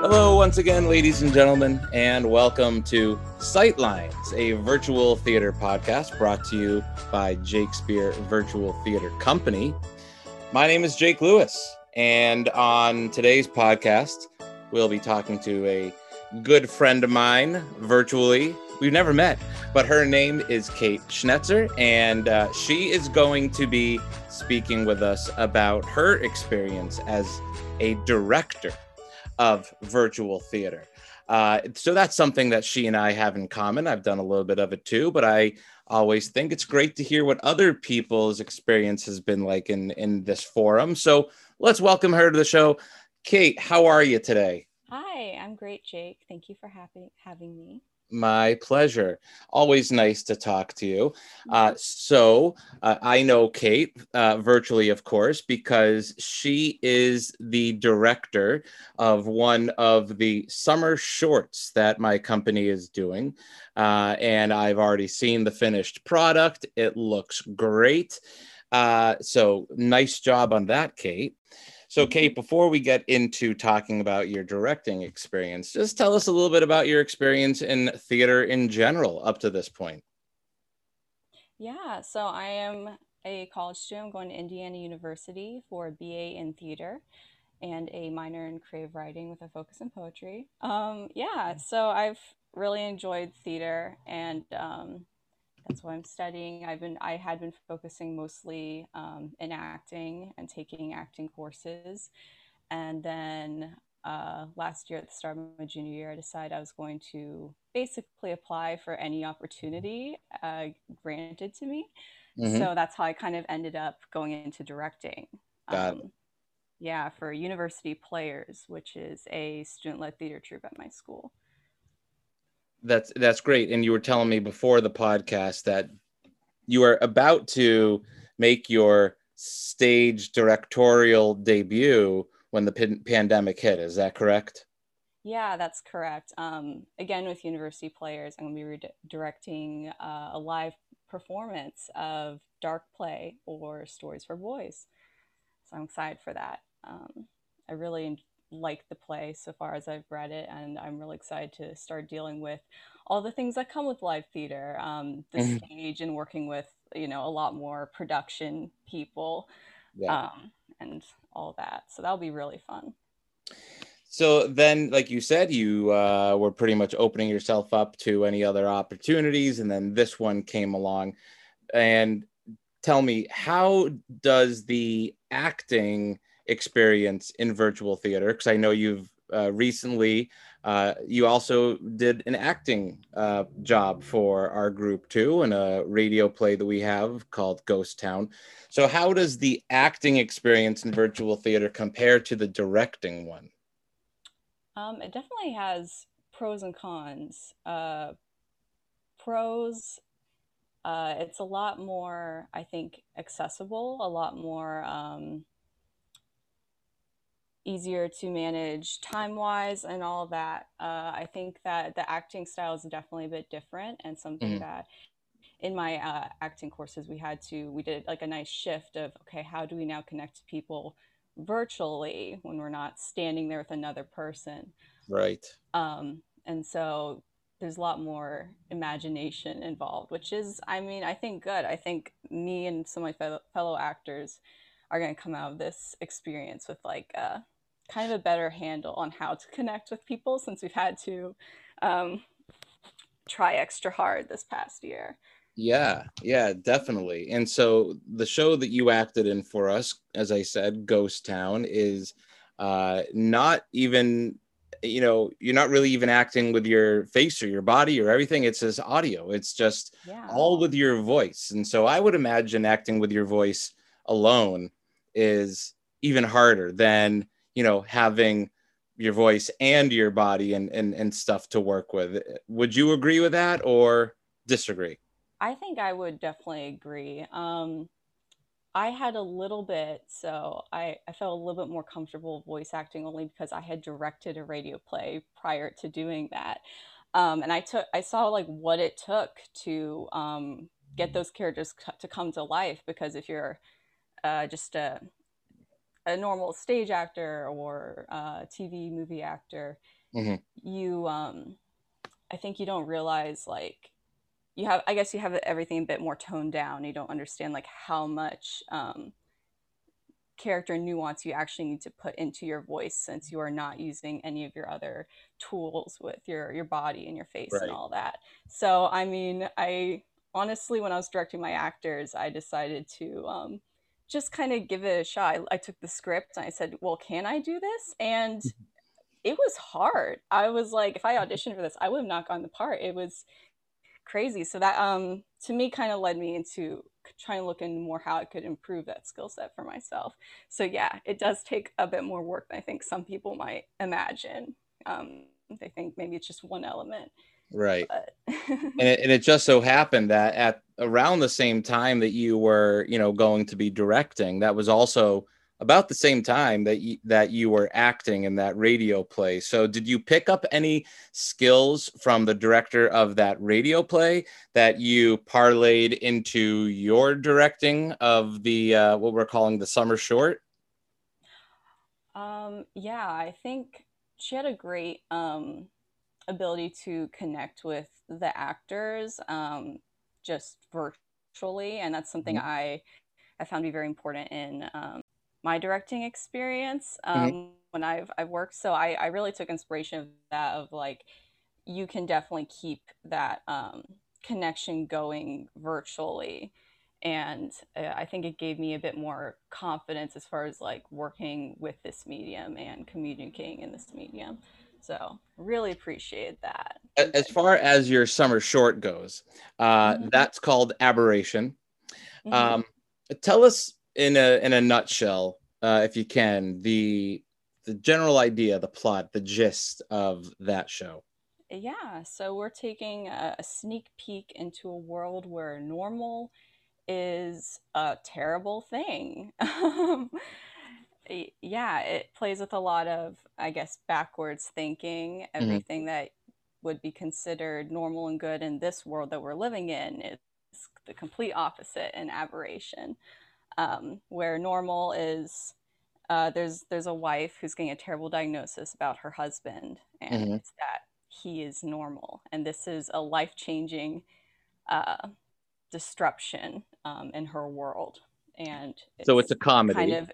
Hello, once again, ladies and gentlemen, and welcome to Sightlines, a virtual theater podcast brought to you by Jakespeare Virtual Theater Company. My name is Jake Lewis, and on today's podcast, we'll be talking to a good friend of mine virtually. We've never met, but her name is Kate Schnetzer, and uh, she is going to be speaking with us about her experience as a director of virtual theater. Uh, so that's something that she and I have in common. I've done a little bit of it too, but I always think it's great to hear what other people's experience has been like in in this forum. So let's welcome her to the show. Kate, how are you today? Hi, I'm great, Jake. Thank you for having having me. My pleasure. Always nice to talk to you. Uh, so, uh, I know Kate uh, virtually, of course, because she is the director of one of the summer shorts that my company is doing. Uh, and I've already seen the finished product. It looks great. Uh, so, nice job on that, Kate. So, Kate, before we get into talking about your directing experience, just tell us a little bit about your experience in theater in general up to this point. Yeah, so I am a college student. I'm going to Indiana University for a BA in theater and a minor in creative writing with a focus in poetry. Um, yeah, so I've really enjoyed theater and um, that's why I'm studying. I've been I had been focusing mostly um, in acting and taking acting courses, and then uh, last year at the start of my junior year, I decided I was going to basically apply for any opportunity uh, granted to me. Mm-hmm. So that's how I kind of ended up going into directing. Got um, it. Yeah, for University Players, which is a student-led theater troupe at my school. That's that's great. And you were telling me before the podcast that you are about to make your stage directorial debut when the p- pandemic hit. Is that correct? Yeah, that's correct. Um, again, with University Players, I'm going to be re- directing uh, a live performance of Dark Play or Stories for Boys. So I'm excited for that. Um, I really like the play so far as I've read it, and I'm really excited to start dealing with all the things that come with live theater, um, the mm-hmm. stage, and working with you know a lot more production people, yeah. um, and all that. So that'll be really fun. So then, like you said, you uh, were pretty much opening yourself up to any other opportunities, and then this one came along. And tell me, how does the acting experience in virtual theater because i know you've uh, recently uh, you also did an acting uh, job for our group too in a radio play that we have called ghost town. So how does the acting experience in virtual theater compare to the directing one? Um, it definitely has pros and cons. Uh, pros uh, it's a lot more i think accessible a lot more um, easier to manage time wise and all that. Uh, I think that the acting style is definitely a bit different and something mm-hmm. that in my uh, acting courses we had to we did like a nice shift of okay how do we now connect to people virtually when we're not standing there with another person right um, and so there's a lot more imagination involved which is i mean i think good i think me and some of my fellow, fellow actors are going to come out of this experience with like uh, kind of a better handle on how to connect with people since we've had to um, try extra hard this past year. Yeah, yeah, definitely. And so the show that you acted in for us, as I said, Ghost Town, is uh, not even, you know, you're not really even acting with your face or your body or everything. It's just audio. It's just yeah. all with your voice. And so I would imagine acting with your voice alone is even harder than you know having your voice and your body and, and and stuff to work with. Would you agree with that or disagree? I think i would definitely agree. Um i had a little bit so i i felt a little bit more comfortable voice acting only because i had directed a radio play prior to doing that. Um and i took i saw like what it took to um get those characters to come to life because if you're uh, just a a normal stage actor or a TV movie actor, mm-hmm. you um, I think you don't realize like you have I guess you have everything a bit more toned down. You don't understand like how much um, character nuance you actually need to put into your voice since you are not using any of your other tools with your your body and your face right. and all that. So I mean, I honestly when I was directing my actors, I decided to um, just kind of give it a shot. I, I took the script and I said, "Well, can I do this?" And mm-hmm. it was hard. I was like, if I auditioned for this, I would have not gotten the part. It was crazy. So that um to me kind of led me into trying to look into more how I could improve that skill set for myself. So yeah, it does take a bit more work than I think some people might imagine. Um, they think maybe it's just one element. Right. and, it, and it just so happened that at around the same time that you were, you know, going to be directing, that was also about the same time that you, that you were acting in that radio play. So did you pick up any skills from the director of that radio play that you parlayed into your directing of the uh, what we're calling the summer short? Um, yeah, I think she had a great um, ability to connect with the actors um, just virtually, and that's something mm-hmm. I I found to be very important in um, my directing experience mm-hmm. um, mm-hmm. when I've I've worked. So I, I really took inspiration of that of like you can definitely keep that um, connection going virtually. And uh, I think it gave me a bit more confidence as far as like working with this medium and communicating in this medium. So really appreciate that. As far as your summer short goes, uh, mm-hmm. that's called Aberration. Mm-hmm. Um, tell us in a in a nutshell, uh, if you can, the the general idea, the plot, the gist of that show. Yeah, so we're taking a, a sneak peek into a world where normal is a terrible thing. yeah, it plays with a lot of, I guess, backwards thinking. Mm-hmm. Everything mm-hmm. that would be considered normal and good in this world that we're living in is the complete opposite and aberration um, where normal is uh, there's there's a wife who's getting a terrible diagnosis about her husband, and mm-hmm. it's that he is normal, and this is a life changing uh, disruption um, in her world, and it's so it's a comedy. Kind of,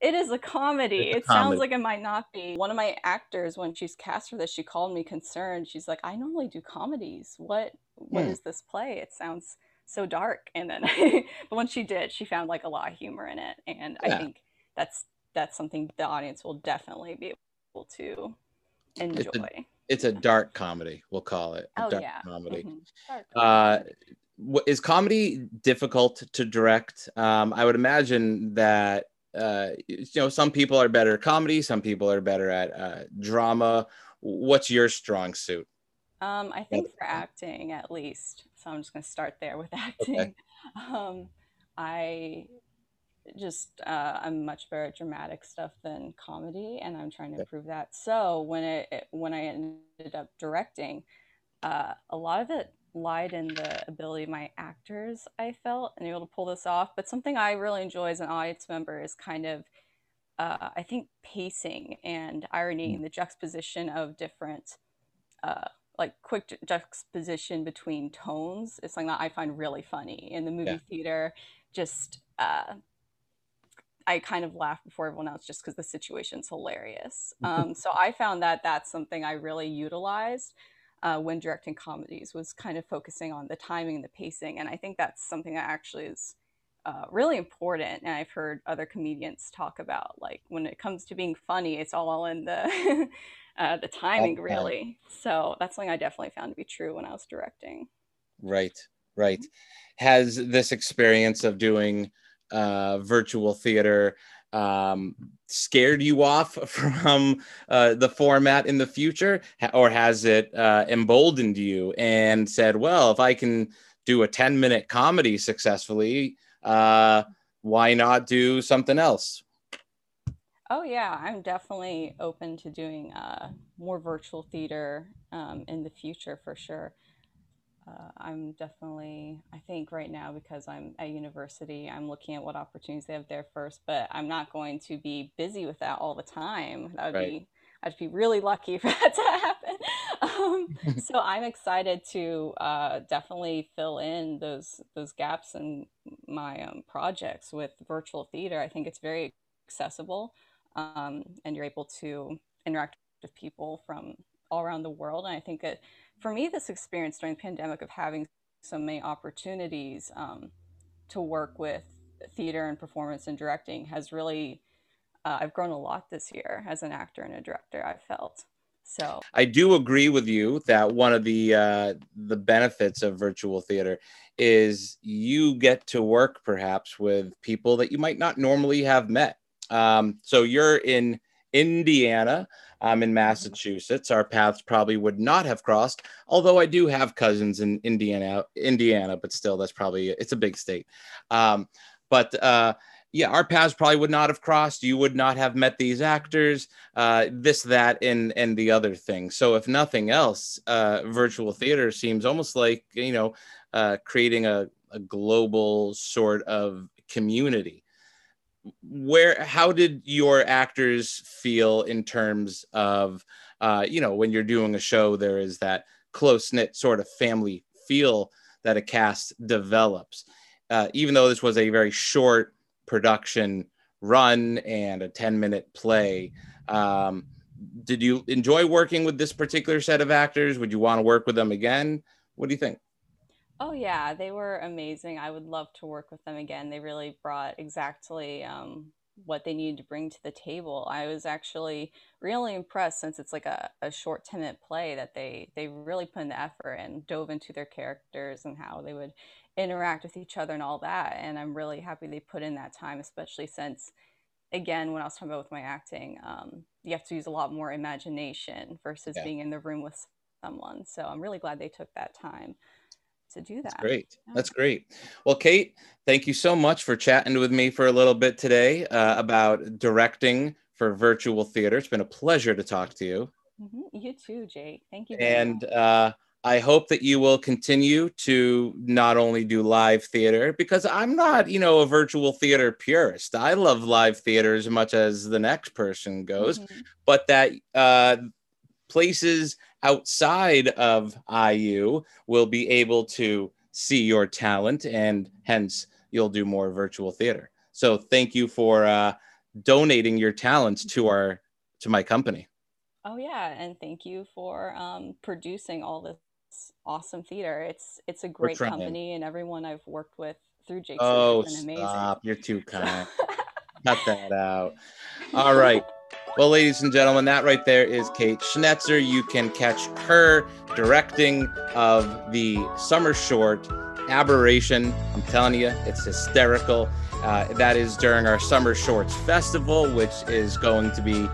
it is a comedy. A it comedy. sounds like it might not be. One of my actors, when she's cast for this, she called me concerned. She's like, "I normally do comedies. What what mm. is this play? It sounds." so dark and then but once she did she found like a lot of humor in it and yeah. i think that's that's something the audience will definitely be able to enjoy it's a, it's a dark comedy we'll call it oh, dark yeah. comedy mm-hmm. dark uh is comedy difficult to direct um i would imagine that uh you know some people are better at comedy some people are better at uh, drama what's your strong suit um i think for acting at least so I'm just going to start there with acting. Okay. Um, I just uh, I'm much better at dramatic stuff than comedy, and I'm trying to improve that. So when it, it when I ended up directing, uh, a lot of it lied in the ability of my actors. I felt and able to pull this off. But something I really enjoy as an audience member is kind of uh, I think pacing and irony, mm. the juxtaposition of different uh, like quick juxtaposition between tones is something that I find really funny in the movie yeah. theater. Just uh, I kind of laugh before everyone else just because the situation's hilarious. Um, so I found that that's something I really utilized uh, when directing comedies was kind of focusing on the timing and the pacing, and I think that's something that actually is. Uh, really important and i've heard other comedians talk about like when it comes to being funny it's all in the uh, the timing okay. really. So that's something I definitely found to be true when I was directing. Right, right. Has this experience of doing uh, virtual theater um, scared you off from uh, the format in the future, or has it uh, emboldened you and said, "Well, if I can do a ten minute comedy successfully, uh, why not do something else?" Oh yeah, I'm definitely open to doing uh, more virtual theater um, in the future for sure. Uh, I'm definitely, I think right now, because I'm at university, I'm looking at what opportunities they have there first, but I'm not going to be busy with that all the time. That would right. be, I'd be really lucky for that to happen. Um, so I'm excited to uh, definitely fill in those those gaps in my um, projects with virtual theater. I think it's very accessible, um, and you're able to interact with people from all around the world. And I think that for me, this experience during the pandemic of having so many opportunities um, to work with theater and performance and directing has really, uh, I've grown a lot this year as an actor and a director, I've felt. So I do agree with you that one of the uh, the benefits of virtual theater is you get to work perhaps with people that you might not normally have met. Um, so you're in Indiana. I'm in Massachusetts. Our paths probably would not have crossed, although I do have cousins in Indiana, Indiana, but still, that's probably it's a big state. Um, but uh, yeah, our paths probably would not have crossed. You would not have met these actors, uh, this, that, and and the other thing. So, if nothing else, uh, virtual theater seems almost like you know uh, creating a, a global sort of community where how did your actors feel in terms of uh, you know when you're doing a show there is that close knit sort of family feel that a cast develops. Uh, even though this was a very short production run and a 10 minute play um, did you enjoy working with this particular set of actors? Would you want to work with them again? What do you think Oh yeah, they were amazing. I would love to work with them again. They really brought exactly um, what they needed to bring to the table. I was actually really impressed since it's like a, a short 10 minute play that they they really put in the effort and dove into their characters and how they would interact with each other and all that. And I'm really happy they put in that time, especially since again, when I was talking about with my acting, um, you have to use a lot more imagination versus yeah. being in the room with someone. So I'm really glad they took that time to do that. That's great. That's great. Well, Kate, thank you so much for chatting with me for a little bit today uh, about directing for virtual theater. It's been a pleasure to talk to you. Mm-hmm. You too, Jake. Thank you. and uh, I hope that you will continue to not only do live theater because I'm not, you know, a virtual theater purist. I love live theater as much as the next person goes, mm-hmm. but that uh, places outside of IU will be able to see your talent and hence you'll do more virtual theater. So thank you for uh, donating your talents to our to my company. Oh yeah, and thank you for um, producing all this awesome theater. It's it's a great company, and everyone I've worked with through Jake. Oh, stop! You're too kind. Cut that out. All right. Well, ladies and gentlemen, that right there is Kate Schnetzer. You can catch her directing of the summer short Aberration. I'm telling you, it's hysterical. Uh, that is during our Summer Shorts Festival, which is going to be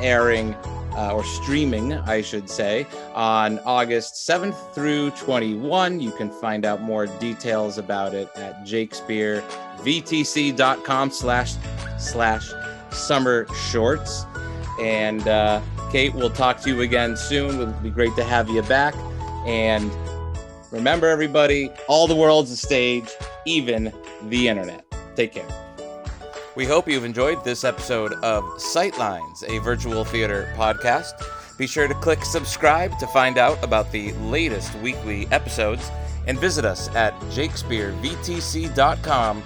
airing uh, or streaming, I should say, on August 7th through 21. You can find out more details about it at jakespearvtc.com slash slash summer shorts. And uh, Kate, we'll talk to you again soon. It'll be great to have you back. And remember, everybody, all the world's a stage, even the internet. Take care. We hope you've enjoyed this episode of Sightlines, a virtual theater podcast. Be sure to click subscribe to find out about the latest weekly episodes and visit us at jakespearvtc.com